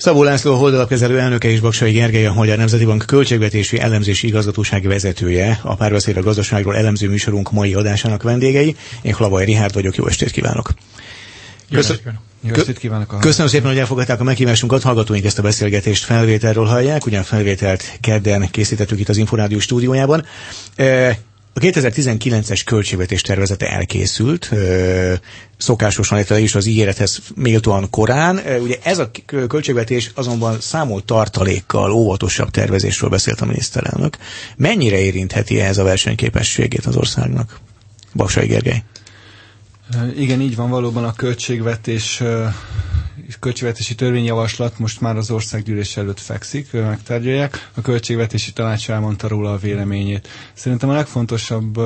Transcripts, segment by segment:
Szabó László holdalapkezelő elnöke és Baksai Gergely a Magyar Nemzeti Bank költségvetési elemzési igazgatósági vezetője, a párbeszéd a gazdaságról elemző műsorunk mai adásának vendégei. Én Hlavaj Rihárd vagyok, jó estét kívánok! Köszönöm. Jó estét kívánok! Köszönöm szépen, hogy elfogadták a meghívásunkat. Hallgatóink ezt a beszélgetést felvételről hallják, ugyan felvételt kedden készítettük itt az Inforádió stúdiójában. A 2019-es költségvetés tervezete elkészült, szokásosan illetve is az ígérethez méltóan korán. Ugye ez a költségvetés azonban számol tartalékkal, óvatosabb tervezésről beszélt a miniszterelnök. Mennyire érintheti ez a versenyképességét az országnak? Baksai Gergely. Igen, így van valóban a költségvetés költségvetési törvényjavaslat most már az országgyűlés előtt fekszik, megtárgyalják. A költségvetési tanács elmondta róla a véleményét. Szerintem a legfontosabb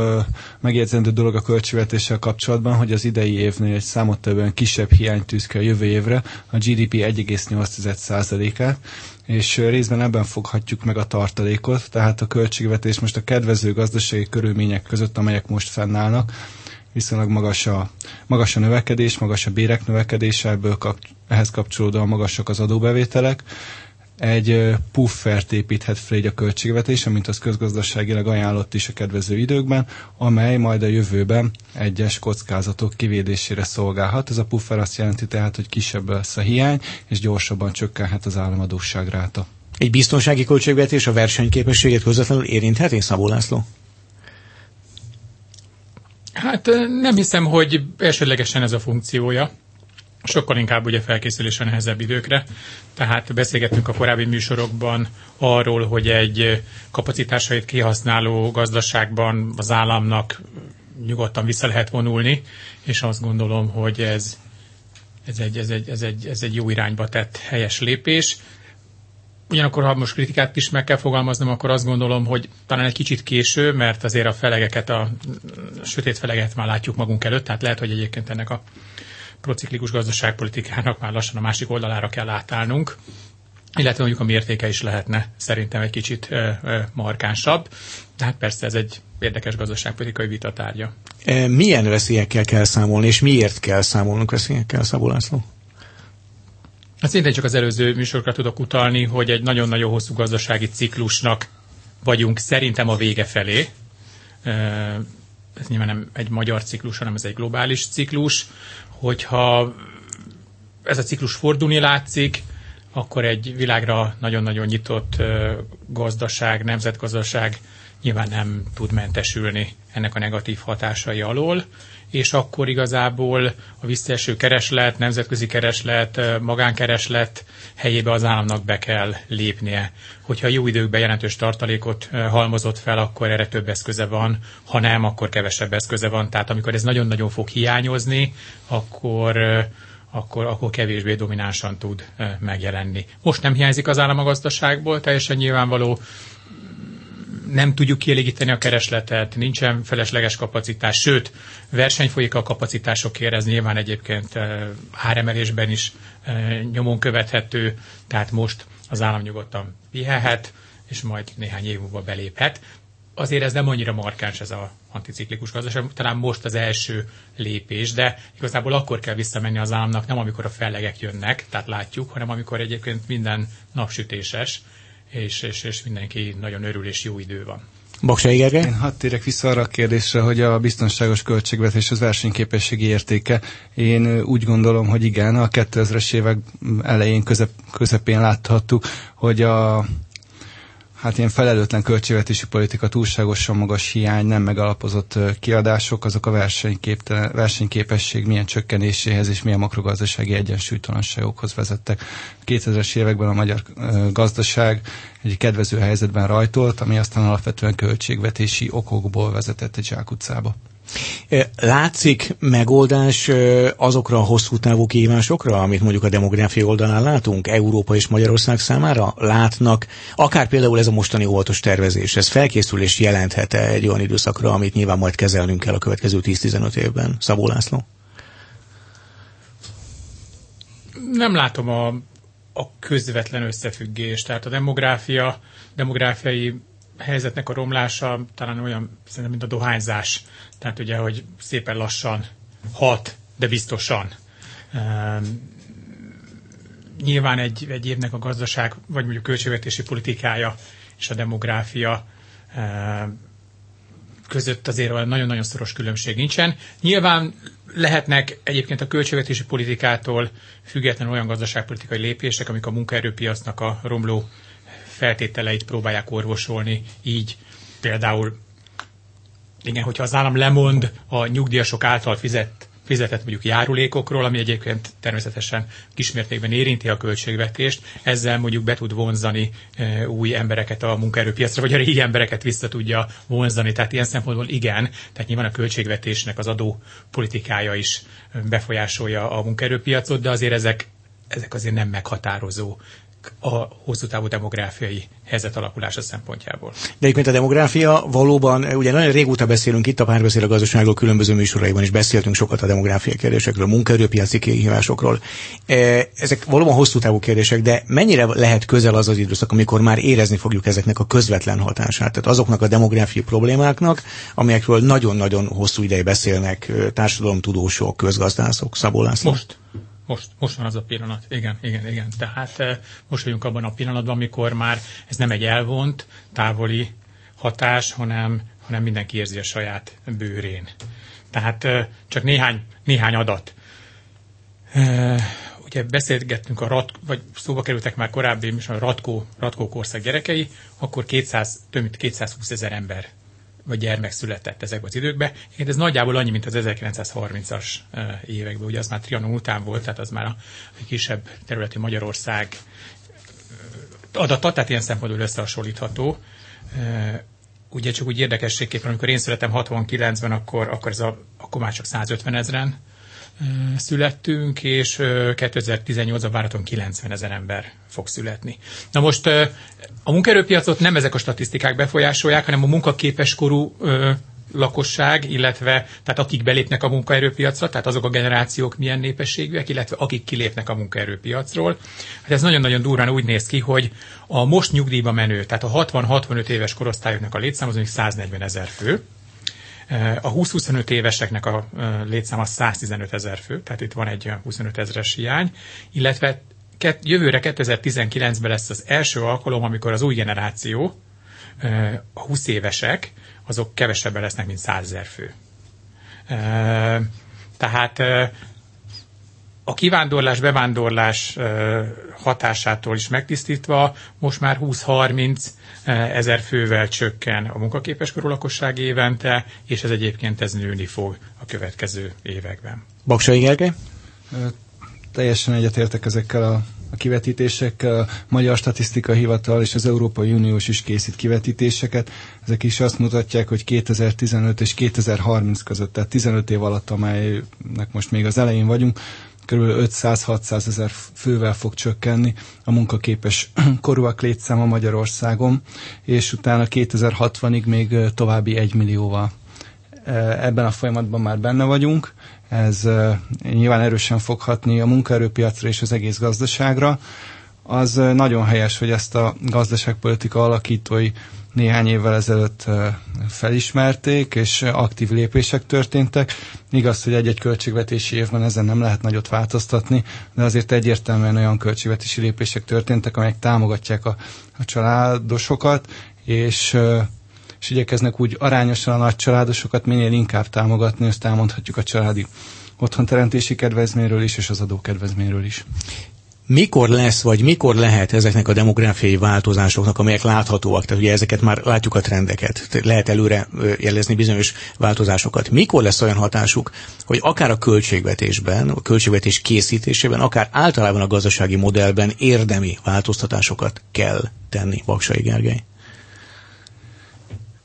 megjegyzendő dolog a költségvetéssel kapcsolatban, hogy az idei évnél egy számottevően kisebb hiányt tűz ki a jövő évre, a GDP 1,8%-át, és részben ebben foghatjuk meg a tartalékot, tehát a költségvetés most a kedvező gazdasági körülmények között, amelyek most fennállnak, viszonylag magas a, magas a növekedés, magas a bérek növekedése, ebből kap, ehhez kapcsolódóan magasak az adóbevételek. Egy puffert építhet fel így a költségvetés, mint az közgazdaságilag ajánlott is a kedvező időkben, amely majd a jövőben egyes kockázatok kivédésére szolgálhat. Ez a puffer azt jelenti tehát, hogy kisebb lesz a hiány, és gyorsabban csökkenhet az államadóság ráta. Egy biztonsági költségvetés a versenyképességet közvetlenül érintheti, Szabó László? Hát nem hiszem, hogy elsődlegesen ez a funkciója. Sokkal inkább ugye felkészülés a nehezebb időkre. Tehát beszélgettünk a korábbi műsorokban arról, hogy egy kapacitásait kihasználó gazdaságban az államnak nyugodtan vissza lehet vonulni, és azt gondolom, hogy ez, ez, egy, ez, egy, ez, egy, ez egy jó irányba tett helyes lépés. Ugyanakkor, ha most kritikát is meg kell fogalmaznom, akkor azt gondolom, hogy talán egy kicsit késő, mert azért a felegeket, a, sötét feleget már látjuk magunk előtt, tehát lehet, hogy egyébként ennek a prociklikus gazdaságpolitikának már lassan a másik oldalára kell átállnunk, illetve mondjuk a mértéke is lehetne szerintem egy kicsit ö, ö, markánsabb. Tehát persze ez egy érdekes gazdaságpolitikai vitatárgya. E, milyen veszélyekkel kell számolni, és miért kell számolnunk veszélyekkel, Szabó László? Hát szintén csak az előző műsorokra tudok utalni, hogy egy nagyon-nagyon hosszú gazdasági ciklusnak vagyunk szerintem a vége felé. Ez nyilván nem egy magyar ciklus, hanem ez egy globális ciklus. Hogyha ez a ciklus fordulni látszik, akkor egy világra nagyon-nagyon nyitott gazdaság, nemzetgazdaság nyilván nem tud mentesülni ennek a negatív hatásai alól és akkor igazából a visszaeső kereslet, nemzetközi kereslet, magánkereslet helyébe az államnak be kell lépnie. Hogyha jó időkben jelentős tartalékot halmozott fel, akkor erre több eszköze van, ha nem, akkor kevesebb eszköze van. Tehát amikor ez nagyon-nagyon fog hiányozni, akkor akkor, akkor kevésbé dominánsan tud megjelenni. Most nem hiányzik az állam gazdaságból, teljesen nyilvánvaló, nem tudjuk kielégíteni a keresletet, nincsen felesleges kapacitás, sőt, verseny folyik a kapacitásokért, ez nyilván egyébként eh, áremelésben is eh, nyomon követhető, tehát most az állam nyugodtan pihehet, és majd néhány év múlva beléphet. Azért ez nem annyira markáns ez a anticiklikus gazdaság, talán most az első lépés, de igazából akkor kell visszamenni az államnak, nem amikor a fellegek jönnek, tehát látjuk, hanem amikor egyébként minden napsütéses, és, és, és mindenki nagyon örül, és jó idő van. Baksai Gergely? Én hadd térek vissza arra a kérdésre, hogy a biztonságos költségvetés az versenyképességi értéke. Én úgy gondolom, hogy igen, a 2000-es évek elején, közep, közepén láthattuk, hogy a hát ilyen felelőtlen költségvetési politika, túlságosan magas hiány, nem megalapozott kiadások, azok a versenyképesség milyen csökkenéséhez és milyen makrogazdasági egyensúlytalanságokhoz vezettek. 2000-es években a magyar gazdaság egy kedvező helyzetben rajtolt, ami aztán alapvetően költségvetési okokból vezetett egy zsákutcába. Látszik megoldás azokra a hosszú távú kívásokra, amit mondjuk a demográfia oldalán látunk, Európa és Magyarország számára? Látnak, akár például ez a mostani óvatos tervezés, ez felkészülés jelenthet-e egy olyan időszakra, amit nyilván majd kezelnünk kell a következő 10-15 évben? Szabó László? Nem látom a, a közvetlen összefüggést. Tehát a demográfia, demográfiai helyzetnek a romlása talán olyan, szerintem, mint a dohányzás. Tehát ugye, hogy szépen lassan hat, de biztosan. Ehm, nyilván egy, egy évnek a gazdaság, vagy mondjuk költségvetési politikája és a demográfia között azért nagyon-nagyon szoros különbség nincsen. Nyilván lehetnek egyébként a költségvetési politikától független olyan gazdaságpolitikai lépések, amik a munkaerőpiacnak a romló feltételeit próbálják orvosolni, így például igen, hogyha az állam lemond a nyugdíjasok által fizett fizetett mondjuk járulékokról, ami egyébként természetesen kismértékben érinti a költségvetést, ezzel mondjuk be tud vonzani e, új embereket a munkaerőpiacra, vagy a régi embereket vissza tudja vonzani. Tehát ilyen szempontból igen, tehát nyilván a költségvetésnek az adó politikája is befolyásolja a munkaerőpiacot, de azért ezek, ezek azért nem meghatározó a hosszú távú demográfiai helyzet alakulása szempontjából. De egyébként a demográfia valóban, ugye nagyon régóta beszélünk itt a párbeszél a gazdaságról, különböző műsoraiban is beszéltünk sokat a demográfiai kérdésekről, a munkaerőpiaci kihívásokról. E, ezek valóban hosszú távú kérdések, de mennyire lehet közel az az időszak, amikor már érezni fogjuk ezeknek a közvetlen hatását? Tehát azoknak a demográfiai problémáknak, amelyekről nagyon-nagyon hosszú ideje beszélnek társadalomtudósok, közgazdászok, Szabó László. Most. Most, most van az a pillanat. Igen, igen, igen. Tehát eh, most vagyunk abban a pillanatban, amikor már ez nem egy elvont, távoli hatás, hanem, hanem mindenki érzi a saját bőrén. Tehát eh, csak néhány, néhány adat. Eh, ugye beszélgettünk a rat, vagy szóba kerültek már korábbi, most a Ratkó, Ratkó korszak gyerekei, akkor 200, több mint 220 ezer ember vagy gyermek született ezekben az időkben. Igen, ez nagyjából annyi, mint az 1930-as években, ugye az már Trianon után volt, tehát az már a kisebb területi Magyarország adata, tehát ilyen szempontból összehasonlítható. Ugye csak úgy érdekességképpen, amikor én születtem 69-ben, akkor, akkor, ez a, akkor már csak 150 ezeren születtünk, és 2018-ban várhatóan 90 ezer ember fog születni. Na most a munkaerőpiacot nem ezek a statisztikák befolyásolják, hanem a munkaképes korú lakosság, illetve tehát akik belépnek a munkaerőpiacra, tehát azok a generációk milyen népességűek, illetve akik kilépnek a munkaerőpiacról. Hát ez nagyon-nagyon durván úgy néz ki, hogy a most nyugdíjba menő, tehát a 60-65 éves korosztályoknak a létszám az mondjuk 140 ezer fő, a 20-25 éveseknek a létszáma 115 ezer fő, tehát itt van egy 25 ezeres hiány, illetve jövőre 2019-ben lesz az első alkalom, amikor az új generáció, a 20 évesek, azok kevesebben lesznek, mint 100 ezer fő. Tehát a kivándorlás, bevándorlás hatásától is megtisztítva most már 20-30 ezer fővel csökken a munkaképes korú lakosság évente, és ez egyébként ez nőni fog a következő években. Baksai Gergely? Teljesen egyetértek ezekkel a a kivetítésekkel. A Magyar Statisztika Hivatal és az Európai Uniós is készít kivetítéseket. Ezek is azt mutatják, hogy 2015 és 2030 között, tehát 15 év alatt, amelynek most még az elején vagyunk, kb. 500-600 ezer fővel fog csökkenni a munkaképes korúak létszáma Magyarországon, és utána 2060-ig még további 1 millióval. Ebben a folyamatban már benne vagyunk, ez nyilván erősen foghatni a munkaerőpiacra és az egész gazdaságra. Az nagyon helyes, hogy ezt a gazdaságpolitika alakítói néhány évvel ezelőtt felismerték, és aktív lépések történtek. Igaz, hogy egy-egy költségvetési évben ezen nem lehet nagyot változtatni, de azért egyértelműen olyan költségvetési lépések történtek, amelyek támogatják a, a családosokat, és és igyekeznek úgy arányosan a nagy családosokat minél inkább támogatni, ezt elmondhatjuk a családi otthonteremtési kedvezményről is, és az adókedvezményről is mikor lesz, vagy mikor lehet ezeknek a demográfiai változásoknak, amelyek láthatóak, tehát ugye ezeket már látjuk a trendeket, lehet előre jelezni bizonyos változásokat. Mikor lesz olyan hatásuk, hogy akár a költségvetésben, a költségvetés készítésében, akár általában a gazdasági modellben érdemi változtatásokat kell tenni, Baksai Gergely?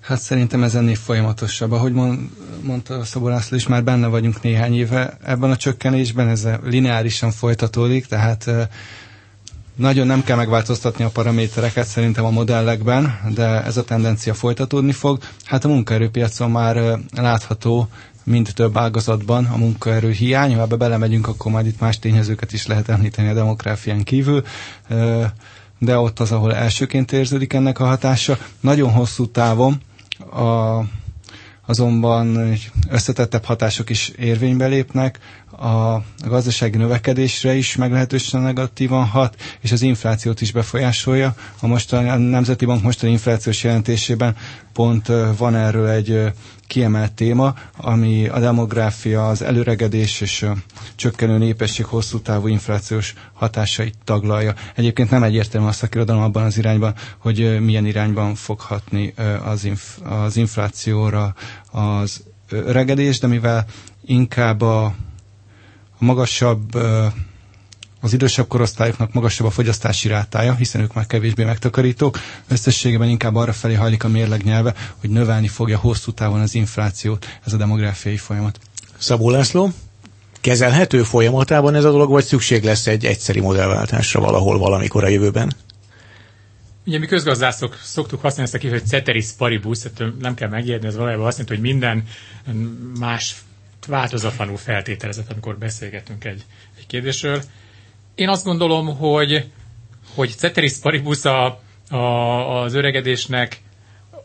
Hát szerintem ez ennél folyamatosabb. Ahogy mond, mondta Szabó László is, már benne vagyunk néhány éve ebben a csökkenésben, ez lineárisan folytatódik, tehát nagyon nem kell megváltoztatni a paramétereket szerintem a modellekben, de ez a tendencia folytatódni fog. Hát a munkaerőpiacon már látható mind több ágazatban a munkaerő hiány. Ha ebbe belemegyünk, akkor majd itt más tényezőket is lehet említeni a demográfián kívül de ott az, ahol elsőként érződik ennek a hatása. Nagyon hosszú távon a, azonban összetettebb hatások is érvénybe lépnek. A gazdasági növekedésre is meglehetősen negatívan hat, és az inflációt is befolyásolja. A, mostani, a Nemzeti Bank mostani inflációs jelentésében pont van erről egy kiemelt téma, ami a demográfia, az előregedés és csökkenő népesség hosszú távú inflációs hatásait taglalja. Egyébként nem egyértelmű a szakirodalom abban az irányban, hogy milyen irányban fog hatni az, inf- az inflációra az öregedés, de mivel inkább a a magasabb az idősebb korosztályoknak magasabb a fogyasztási rátája, hiszen ők már kevésbé megtakarítók. Összességében inkább arra felé hajlik a mérleg nyelve, hogy növelni fogja hosszú távon az inflációt ez a demográfiai folyamat. Szabó László, kezelhető folyamatában ez a dolog, vagy szükség lesz egy egyszeri modellváltásra valahol valamikor a jövőben? Ugye mi közgazdászok szoktuk használni ezt a kifejezést, hogy ceteris paribus, nem kell megérni, ez valójában azt jelenti, hogy minden más változatlanul feltételezett, amikor beszélgetünk egy, egy kérdésről. Én azt gondolom, hogy, hogy ceteris paribus a, a, az öregedésnek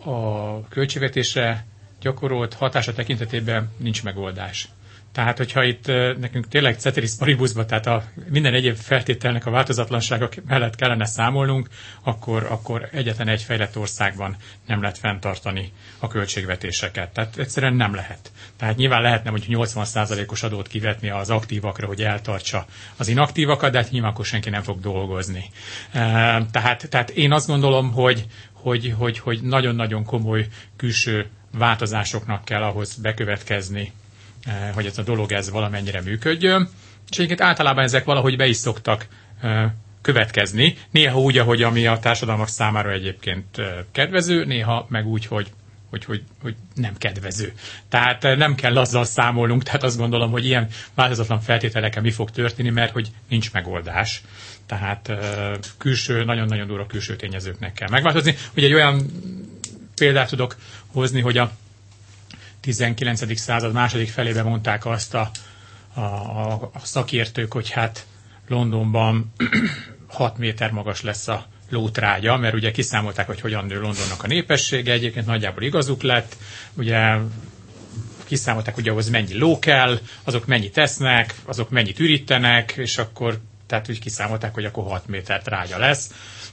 a költségvetésre gyakorolt hatása tekintetében nincs megoldás. Tehát, hogyha itt nekünk tényleg ceteris paribusba, tehát a minden egyéb feltételnek a változatlanságok mellett kellene számolnunk, akkor, akkor egyetlen egy fejlett országban nem lehet fenntartani a költségvetéseket. Tehát egyszerűen nem lehet. Tehát nyilván lehetne mondjuk 80%-os adót kivetni az aktívakra, hogy eltartsa az inaktívakat, de hát nyilván akkor senki nem fog dolgozni. Tehát, tehát én azt gondolom, hogy, hogy, hogy, hogy nagyon-nagyon komoly külső változásoknak kell ahhoz bekövetkezni, hogy ez a dolog ez valamennyire működjön, és egyébként általában ezek valahogy be is szoktak eh, következni, néha úgy, ahogy ami a társadalmak számára egyébként eh, kedvező, néha meg úgy, hogy hogy, hogy, hogy nem kedvező. Tehát nem kell azzal számolnunk, tehát azt gondolom, hogy ilyen változatlan feltételekkel mi fog történni, mert hogy nincs megoldás. Tehát külső, nagyon-nagyon durva külső tényezőknek kell megváltozni. Ugye egy olyan példát tudok hozni, hogy a 19. század második felébe mondták azt a, a, a szakértők, hogy hát Londonban 6 méter magas lesz a lótrágya, mert ugye kiszámolták, hogy hogyan nő Londonnak a népessége, egyébként nagyjából igazuk lett, ugye kiszámolták, hogy ahhoz mennyi ló kell, azok mennyit tesznek, azok mennyit ürítenek, és akkor tehát úgy kiszámolták, hogy akkor 6 méter trágya lesz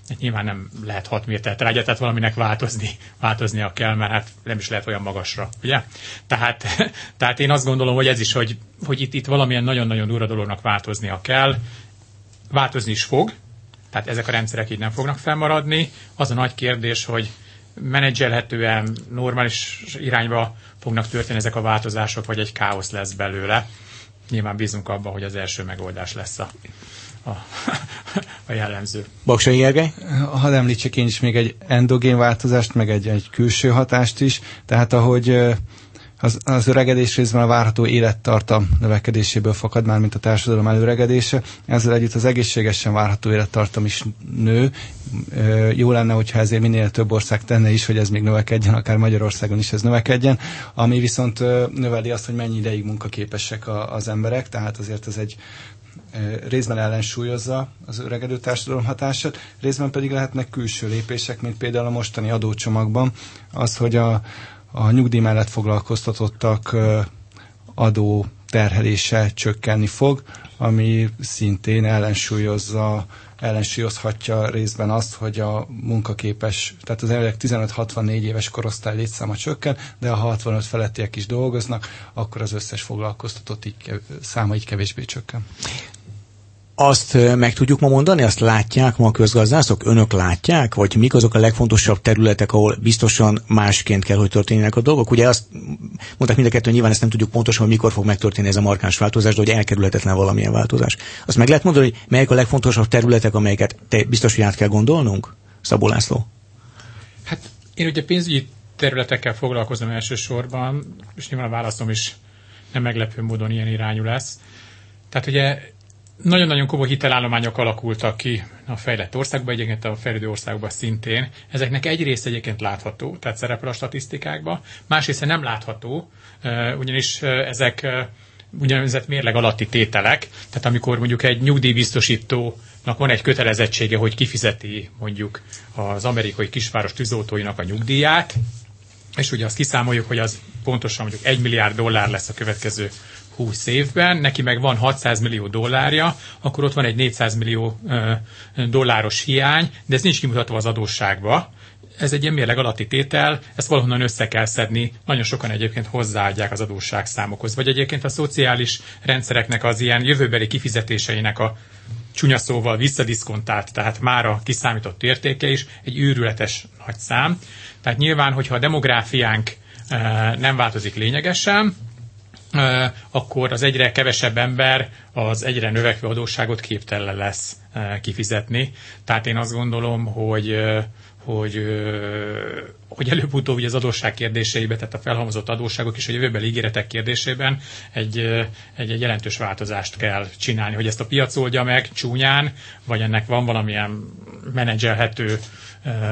hát nyilván nem lehet 6 métert rágya, tehát valaminek változni, változnia kell, mert hát nem is lehet olyan magasra, ugye? Tehát, tehát én azt gondolom, hogy ez is, hogy, hogy itt, itt valamilyen nagyon-nagyon durva dolognak változnia kell, változni is fog, tehát ezek a rendszerek így nem fognak fennmaradni. Az a nagy kérdés, hogy menedzselhetően, normális irányba fognak történni ezek a változások, vagy egy káosz lesz belőle. Nyilván bízunk abban, hogy az első megoldás lesz a a, a jellemző. Baksai Gergely? Hadd említsek én is még egy endogén változást, meg egy, egy külső hatást is. Tehát ahogy az, az öregedés részben a várható élettartam növekedéséből fakad, már mint a társadalom előregedése. Ezzel együtt az egészségesen várható élettartam is nő. Jó lenne, hogyha ezért minél több ország tenne is, hogy ez még növekedjen, akár Magyarországon is ez növekedjen, ami viszont növeli azt, hogy mennyi ideig munkaképesek az emberek, tehát azért ez egy részben ellensúlyozza az öregedő társadalom hatását, részben pedig lehetnek külső lépések, mint például a mostani adócsomagban, az, hogy a, a nyugdíj mellett foglalkoztatottak adó terhelése csökkenni fog, ami szintén ellensúlyozza, ellensúlyozhatja részben azt, hogy a munkaképes, tehát az elvileg 15-64 éves korosztály létszáma csökken, de a 65 felettiek is dolgoznak, akkor az összes foglalkoztatott így, száma így kevésbé csökken. Azt meg tudjuk ma mondani, azt látják ma a közgazdászok, önök látják, vagy mik azok a legfontosabb területek, ahol biztosan másként kell, hogy történjenek a dolgok? Ugye azt mondták mind a kettő, nyilván ezt nem tudjuk pontosan, hogy mikor fog megtörténni ez a markáns változás, de hogy elkerülhetetlen valamilyen változás. Azt meg lehet mondani, hogy melyek a legfontosabb területek, amelyeket te biztos, hogy át kell gondolnunk? Szabó László. Hát én ugye pénzügyi területekkel foglalkozom elsősorban, és nyilván a válaszom is nem meglepő módon ilyen irányú lesz. Tehát ugye nagyon-nagyon komoly hitelállományok alakultak ki a fejlett országban, egyébként a fejlődő országban szintén. Ezeknek egy része egyébként látható, tehát szerepel a statisztikákban, más része nem látható, ugyanis ezek úgynevezett mérleg alatti tételek, tehát amikor mondjuk egy nyugdíjbiztosítónak van egy kötelezettsége, hogy kifizeti mondjuk az amerikai kisváros tűzoltóinak a nyugdíját, és ugye azt kiszámoljuk, hogy az pontosan mondjuk egy milliárd dollár lesz a következő 20 évben, neki meg van 600 millió dollárja, akkor ott van egy 400 millió dolláros hiány, de ez nincs kimutatva az adósságba. Ez egy ilyen mérleg alatti tétel, ezt valahonnan össze kell szedni. Nagyon sokan egyébként hozzáadják az adósságszámokhoz. Vagy egyébként a szociális rendszereknek az ilyen jövőbeli kifizetéseinek a csúnya szóval visszadiszkontált, tehát már a kiszámított értéke is egy őrületes nagy szám. Tehát nyilván, hogyha a demográfiánk nem változik lényegesen, akkor az egyre kevesebb ember az egyre növekvő adósságot képtelen lesz kifizetni. Tehát én azt gondolom, hogy hogy, hogy előbb-utóbb az adósság kérdéseibe, tehát a felhalmozott adósságok és a jövőbeli ígéretek kérdésében egy, egy, egy jelentős változást kell csinálni, hogy ezt a piac oldja meg csúnyán, vagy ennek van valamilyen menedzselhető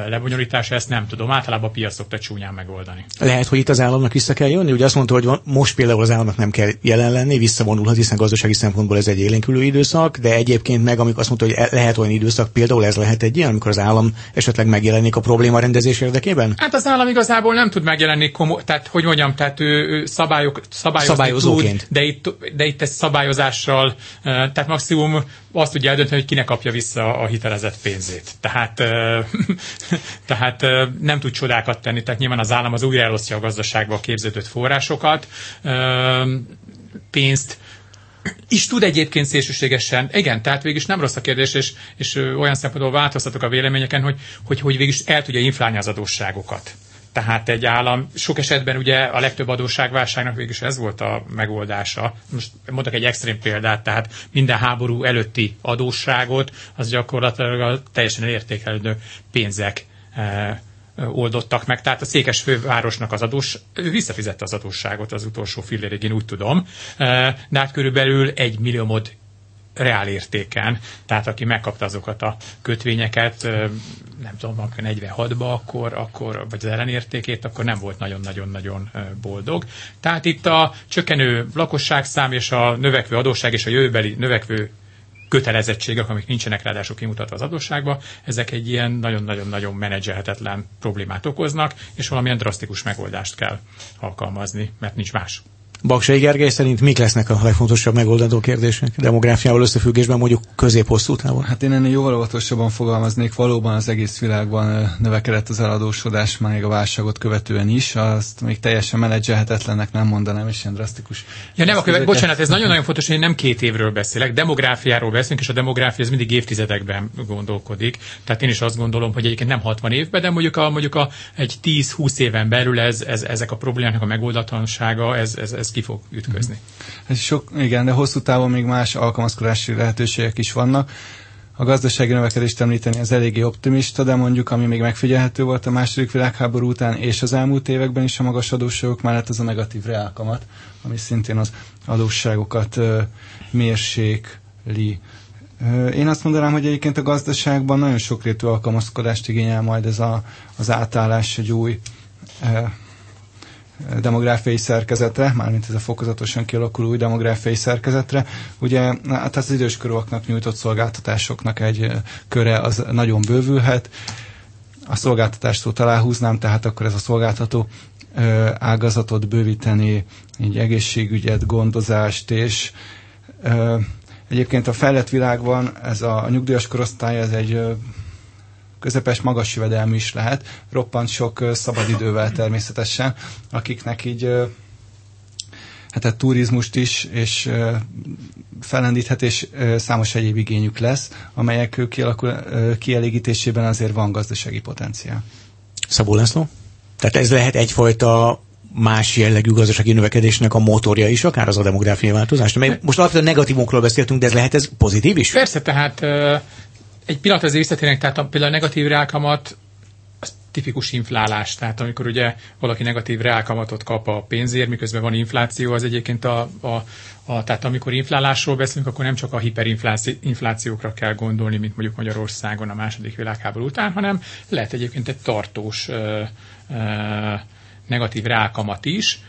lebonyolítása, ezt nem tudom. Általában a piac szokta csúnyán megoldani. Lehet, hogy itt az államnak vissza kell jönni? Ugye azt mondta, hogy van, most például az államnak nem kell jelen lenni, visszavonulhat, hiszen gazdasági szempontból ez egy élénkülő időszak, de egyébként meg, amikor azt mondta, hogy e- lehet olyan időszak, például ez lehet egy ilyen, amikor az állam esetleg megjelenik a probléma rendezés érdekében? Hát az állam igazából nem tud megjelenni, komo- tehát hogy mondjam, tehát ő, ő szabályok, szabályozóként. Tud, de itt, de itt ez szabályozással, tehát maximum azt tudja eldönteni, hogy kinek kapja vissza a hitelezett pénzét. Tehát tehát nem tud csodákat tenni, tehát nyilván az állam az újra elosztja a gazdaságba a képződött forrásokat, pénzt, is tud egyébként szélsőségesen, igen, tehát végül is nem rossz a kérdés, és, és olyan szempontból változtatok a véleményeken, hogy, hogy, hogy végül is el tudja inflálni az adósságokat. Tehát egy állam, sok esetben ugye a legtöbb adósságválságnak végül is ez volt a megoldása. Most mondok egy extrém példát, tehát minden háború előtti adósságot, az gyakorlatilag a teljesen értékelődő pénzek e, oldottak meg. Tehát a székes fővárosnak az adós, ő visszafizette az adósságot az utolsó fillérig, én úgy tudom, e, de hát körülbelül egy milliómod reál értéken, tehát aki megkapta azokat a kötvényeket, nem tudom, akkor 46-ba, akkor, akkor, vagy az ellenértékét, akkor nem volt nagyon-nagyon-nagyon boldog. Tehát itt a csökkenő lakosságszám és a növekvő adósság és a jövőbeli növekvő kötelezettségek, amik nincsenek ráadásul kimutatva az adósságba, ezek egy ilyen nagyon-nagyon-nagyon menedzselhetetlen problémát okoznak, és valamilyen drasztikus megoldást kell alkalmazni, mert nincs más. Baksai Gergely szerint mik lesznek a legfontosabb megoldandó kérdések demográfiával összefüggésben mondjuk közép-hosszú távon? Hát én ennél jóval óvatosabban fogalmaznék. Valóban az egész világban növekedett az eladósodás még a válságot követően is. Azt még teljesen menedzselhetetlennek nem mondanám, és ilyen drasztikus. Ja nem, akkor, bocsánat, ez nagyon-nagyon fontos, hogy én nem két évről beszélek, demográfiáról beszélünk, és a demográfia ez mindig évtizedekben gondolkodik. Tehát én is azt gondolom, hogy egyébként nem 60 évben, de mondjuk a, mondjuk a egy 10-20 éven belül ez, ez, ezek a problémáknak a megoldatlansága, ez, ez, ez ez ki fog ütközni. Ez sok, igen, de hosszú távon még más alkalmazkodási lehetőségek is vannak. A gazdasági növekedést említeni az eléggé optimista, de mondjuk, ami még megfigyelhető volt a második világháború után és az elmúlt években is a magas adósságok mellett, az a negatív reálkamat, ami szintén az adósságokat mérsékli. Én azt mondanám, hogy egyébként a gazdaságban nagyon sokrétű alkalmazkodást igényel majd ez a, az átállás egy új demográfiai szerkezetre, mármint ez a fokozatosan kialakuló új demográfiai szerkezetre. Ugye hát az időskorúaknak nyújtott szolgáltatásoknak egy köre az nagyon bővülhet. A szolgáltatást szót aláhúznám, tehát akkor ez a szolgáltató ágazatot bővíteni, így egészségügyet, gondozást, és egyébként a fejlett világban ez a nyugdíjas korosztály, ez egy közepes magas jövedelmű is lehet, roppant sok szabadidővel természetesen, akiknek így hát a turizmust is, és felendíthet, és számos egyéb igényük lesz, amelyek kialakul, kielégítésében azért van gazdasági potenciál. Szabó László? Tehát ez lehet egyfajta más jellegű gazdasági növekedésnek a motorja is, akár az a demográfiai változás. Most alapvetően negatívokról beszéltünk, de ez lehet ez pozitív is? Persze, tehát egy pillanat azért visszatérnek, tehát a, például a negatív reálkamat az tipikus inflálás, tehát amikor ugye valaki negatív reálkamatot kap a pénzért, miközben van infláció, az egyébként a, a, a tehát amikor inflálásról beszélünk, akkor nem csak a hiperinflációkra kell gondolni, mint mondjuk Magyarországon a második világháború után, hanem lehet egyébként egy tartós ö, ö, negatív reálkamat is,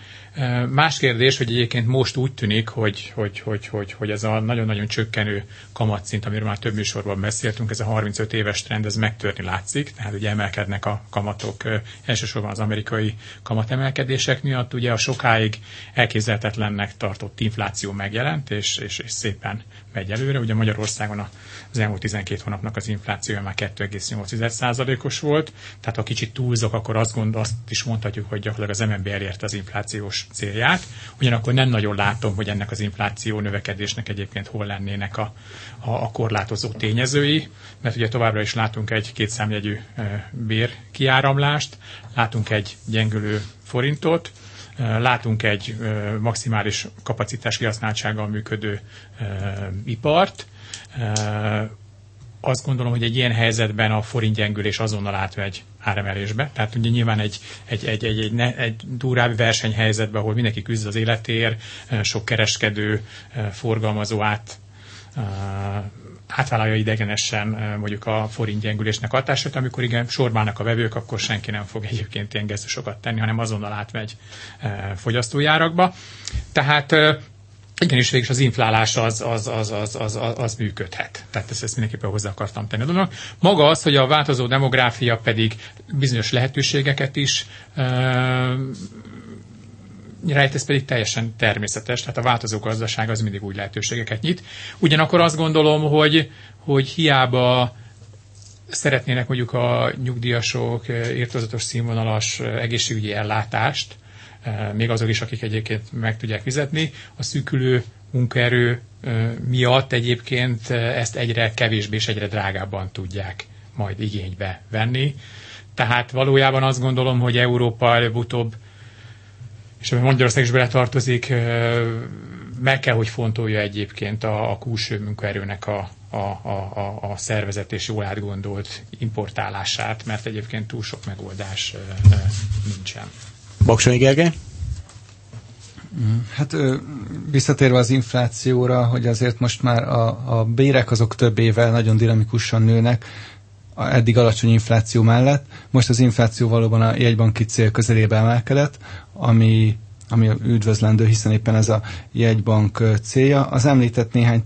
Más kérdés, hogy egyébként most úgy tűnik, hogy, hogy, hogy, hogy, hogy ez a nagyon-nagyon csökkenő kamatszint, amiről már több műsorban beszéltünk, ez a 35 éves trend, ez megtörni látszik, tehát ugye emelkednek a kamatok elsősorban az amerikai kamatemelkedések miatt, ugye a sokáig elképzelhetetlennek tartott infláció megjelent, és, és, és szépen megy előre. Ugye Magyarországon az elmúlt 12 hónapnak az inflációja már 2,8%-os volt, tehát ha kicsit túlzok, akkor azt, gond, azt is mondhatjuk, hogy gyakorlatilag az MNB elérte az inflációs célját. Ugyanakkor nem nagyon látom, hogy ennek az infláció növekedésnek egyébként hol lennének a, a, a korlátozó tényezői, mert ugye továbbra is látunk egy kétszámjegyű bérkiáramlást, látunk egy gyengülő forintot, látunk egy maximális kapacitás kihasználtsággal működő ipart, azt gondolom, hogy egy ilyen helyzetben a forint gyengülés azonnal átmegy áremelésbe. Tehát ugye nyilván egy, egy, egy, egy, egy, egy, egy durább versenyhelyzetben, ahol mindenki küzd az életér, sok kereskedő, forgalmazó át átvállalja idegenesen mondjuk a forint gyengülésnek hatását, amikor igen, sorbálnak a vevők, akkor senki nem fog egyébként ilyen gesztusokat tenni, hanem azonnal átmegy fogyasztójárakba. Tehát igenis végül az inflálás az, az, az, az, az, az, az működhet. Tehát ezt, ezt mindenképpen hozzá akartam tenni a dolognak. Maga az, hogy a változó demográfia pedig bizonyos lehetőségeket is ez pedig teljesen természetes, tehát a változó gazdaság az mindig új lehetőségeket nyit. Ugyanakkor azt gondolom, hogy, hogy hiába szeretnének mondjuk a nyugdíjasok értozatos színvonalas egészségügyi ellátást, még azok is, akik egyébként meg tudják fizetni, a szűkülő munkaerő miatt egyébként ezt egyre kevésbé és egyre drágábban tudják majd igénybe venni. Tehát valójában azt gondolom, hogy Európa előbb-utóbb és ami Magyarország is beletartozik, meg kell, hogy fontolja egyébként a, a külső munkaerőnek a, a, a, a szervezet és jól átgondolt importálását, mert egyébként túl sok megoldás nincsen. Baksai Gergely? Mm, hát visszatérve az inflációra, hogy azért most már a, a bérek azok több éve nagyon dinamikusan nőnek, eddig alacsony infláció mellett. Most az infláció valóban a jegybanki cél közelébe emelkedett, ami ami üdvözlendő, hiszen éppen ez a jegybank célja. Az említett néhány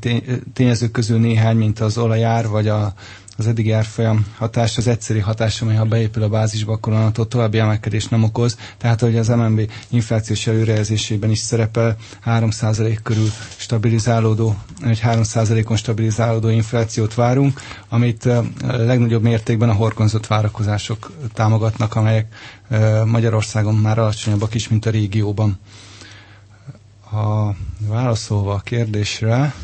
tényezők közül néhány, mint az olajár, vagy a az eddigi árfolyam hatás az egyszerű hatás, amely ha beépül a bázisba, akkor onnantól további emelkedést nem okoz. Tehát, hogy az MNB inflációs előrejelzésében is szerepel 3% körül stabilizálódó, egy 3%-on stabilizálódó inflációt várunk, amit legnagyobb mértékben a horgonzott várakozások támogatnak, amelyek Magyarországon már alacsonyabbak is, mint a régióban. A válaszolva a kérdésre,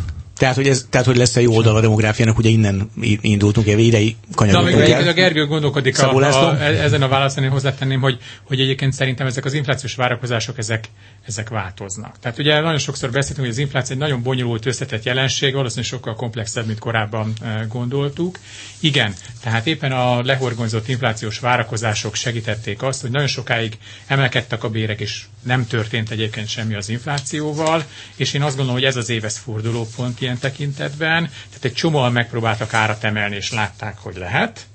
tehát, hogy, ez, tehát, hogy lesz egy jó oldal a demográfiának, ugye innen indultunk, egy idei kanyarultunk el. a Gergő gondolkodik a, a, e- ezen a válaszon, én hozzátenném, hogy, hogy egyébként szerintem ezek az inflációs várakozások, ezek, ezek változnak. Tehát ugye nagyon sokszor beszéltünk, hogy az infláció egy nagyon bonyolult, összetett jelenség, valószínűleg sokkal komplexebb, mint korábban e, gondoltuk. Igen, tehát éppen a lehorgonyzott inflációs várakozások segítették azt, hogy nagyon sokáig emelkedtek a bérek, és nem történt egyébként semmi az inflációval, és én azt gondolom, hogy ez az éves fordulópont ilyen tekintetben, tehát egy csomóan megpróbáltak árat emelni, és látták, hogy lehet.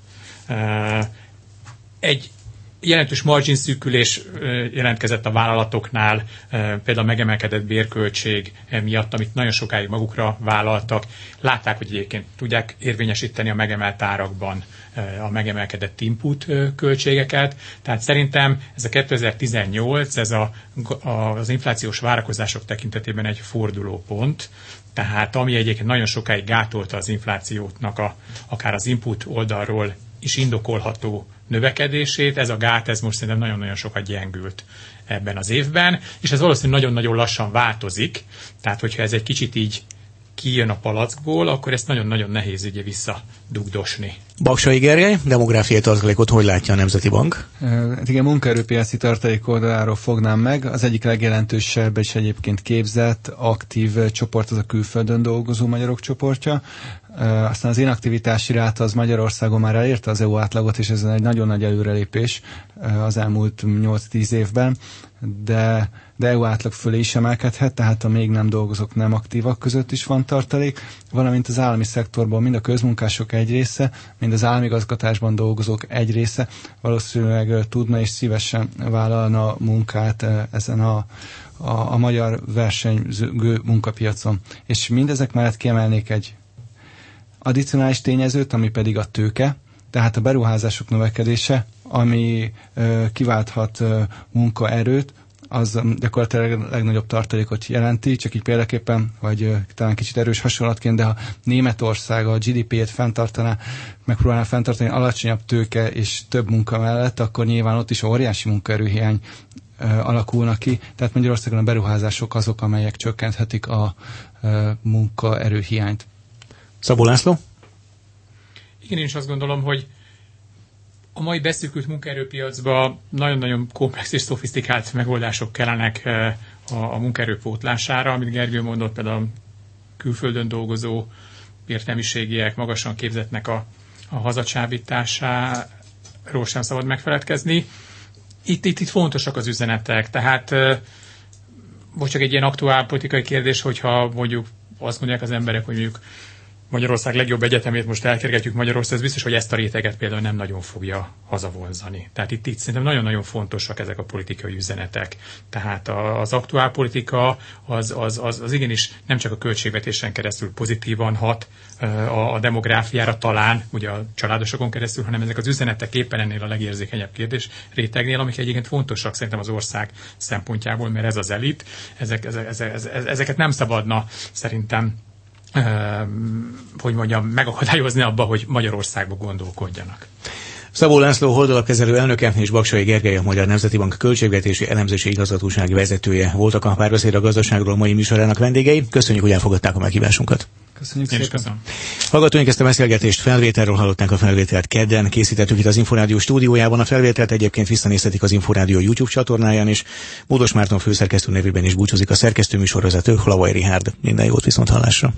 Egy jelentős margin szűkülés jelentkezett a vállalatoknál, például megemelkedett bérköltség miatt, amit nagyon sokáig magukra vállaltak. Látták, hogy egyébként tudják érvényesíteni a megemelt árakban a megemelkedett input költségeket. Tehát szerintem ez a 2018, ez a, az inflációs várakozások tekintetében egy fordulópont, tehát ami egyébként nagyon sokáig gátolta az inflációtnak a, akár az input oldalról is indokolható növekedését, ez a gát, ez most szerintem nagyon-nagyon sokat gyengült ebben az évben, és ez valószínűleg nagyon-nagyon lassan változik, tehát hogyha ez egy kicsit így kijön a palackból, akkor ezt nagyon-nagyon nehéz ugye visszadugdosni. Baksai Gergely, demográfiai tartalékot hogy látja a Nemzeti Bank? Hát igen, munkaerőpiaci tartalék oldaláról fognám meg. Az egyik legjelentősebb és egyébként képzett, aktív csoport az a külföldön dolgozó magyarok csoportja. aztán az inaktivitási ráta az Magyarországon már elérte az EU átlagot, és ez egy nagyon nagy előrelépés az elmúlt 8-10 évben, de, de EU átlag fölé is emelkedhet, tehát a még nem dolgozók nem aktívak között is van tartalék, valamint az állami szektorban mind a közmunkások egy része, mind az állami gazgatásban dolgozók egy része valószínűleg tudna és szívesen vállalna munkát ezen a, a, a magyar versenyző munkapiacon. És mindezek mellett kiemelnék egy addicionális tényezőt, ami pedig a tőke, tehát a beruházások növekedése, ami ö, kiválthat ö, munkaerőt, az gyakorlatilag a legnagyobb tartalékot jelenti, csak így példaképpen, vagy talán kicsit erős hasonlatként, de ha Németország a GDP-et fenntartaná, megpróbálná fenntartani alacsonyabb tőke és több munka mellett, akkor nyilván ott is óriási munkaerőhiány alakulnak ki. Tehát Magyarországon a beruházások azok, amelyek csökkenthetik a munkaerőhiányt. Szabó László? Igen, én is azt gondolom, hogy a mai beszűkült munkaerőpiacban nagyon-nagyon komplex és szofisztikált megoldások kellenek eh, a, a munkaerő amit Gergő mondott, például külföldön dolgozó értelmiségiek, magasan képzetnek a, a hazacsábításáról sem szabad megfeledkezni. Itt, itt, itt fontosak az üzenetek, tehát eh, most csak egy ilyen aktuál politikai kérdés, hogyha mondjuk azt mondják az emberek, hogy mondjuk Magyarország legjobb egyetemét most elkergetjük Magyarország, ez biztos, hogy ezt a réteget például nem nagyon fogja hazavonzani. Tehát itt, itt szerintem nagyon-nagyon fontosak ezek a politikai üzenetek. Tehát az aktuál politika az, az, az, az igenis nem csak a költségvetésen keresztül pozitívan hat a, a demográfiára talán, ugye a családosokon keresztül, hanem ezek az üzenetek éppen ennél a legérzékenyebb kérdés rétegnél, amik egyébként fontosak szerintem az ország szempontjából, mert ez az elit, ezek, ezek, ezek, ezeket nem szabadna szerintem hogy mondjam, megakadályozni abba, hogy Magyarországba gondolkodjanak. Szabó László holdalapkezelő elnöke és Baksai Gergely a Magyar Nemzeti Bank költségvetési elemzési igazgatósági vezetője voltak a párbeszéd a gazdaságról mai műsorának vendégei. Köszönjük, hogy elfogadták a meghívásunkat. Köszönjük Én szépen. Köszönöm. Hallgatóink ezt a beszélgetést felvételről hallották a felvételt kedden. Készítettük itt az Inforádió stúdiójában. A felvételt egyébként visszanézhetik az Inforádió YouTube csatornáján is. Módos Márton főszerkesztő nevében is búcsúzik a szerkesztő műsorvezető Hlavai Rihárd. Minden jót viszont hallásra.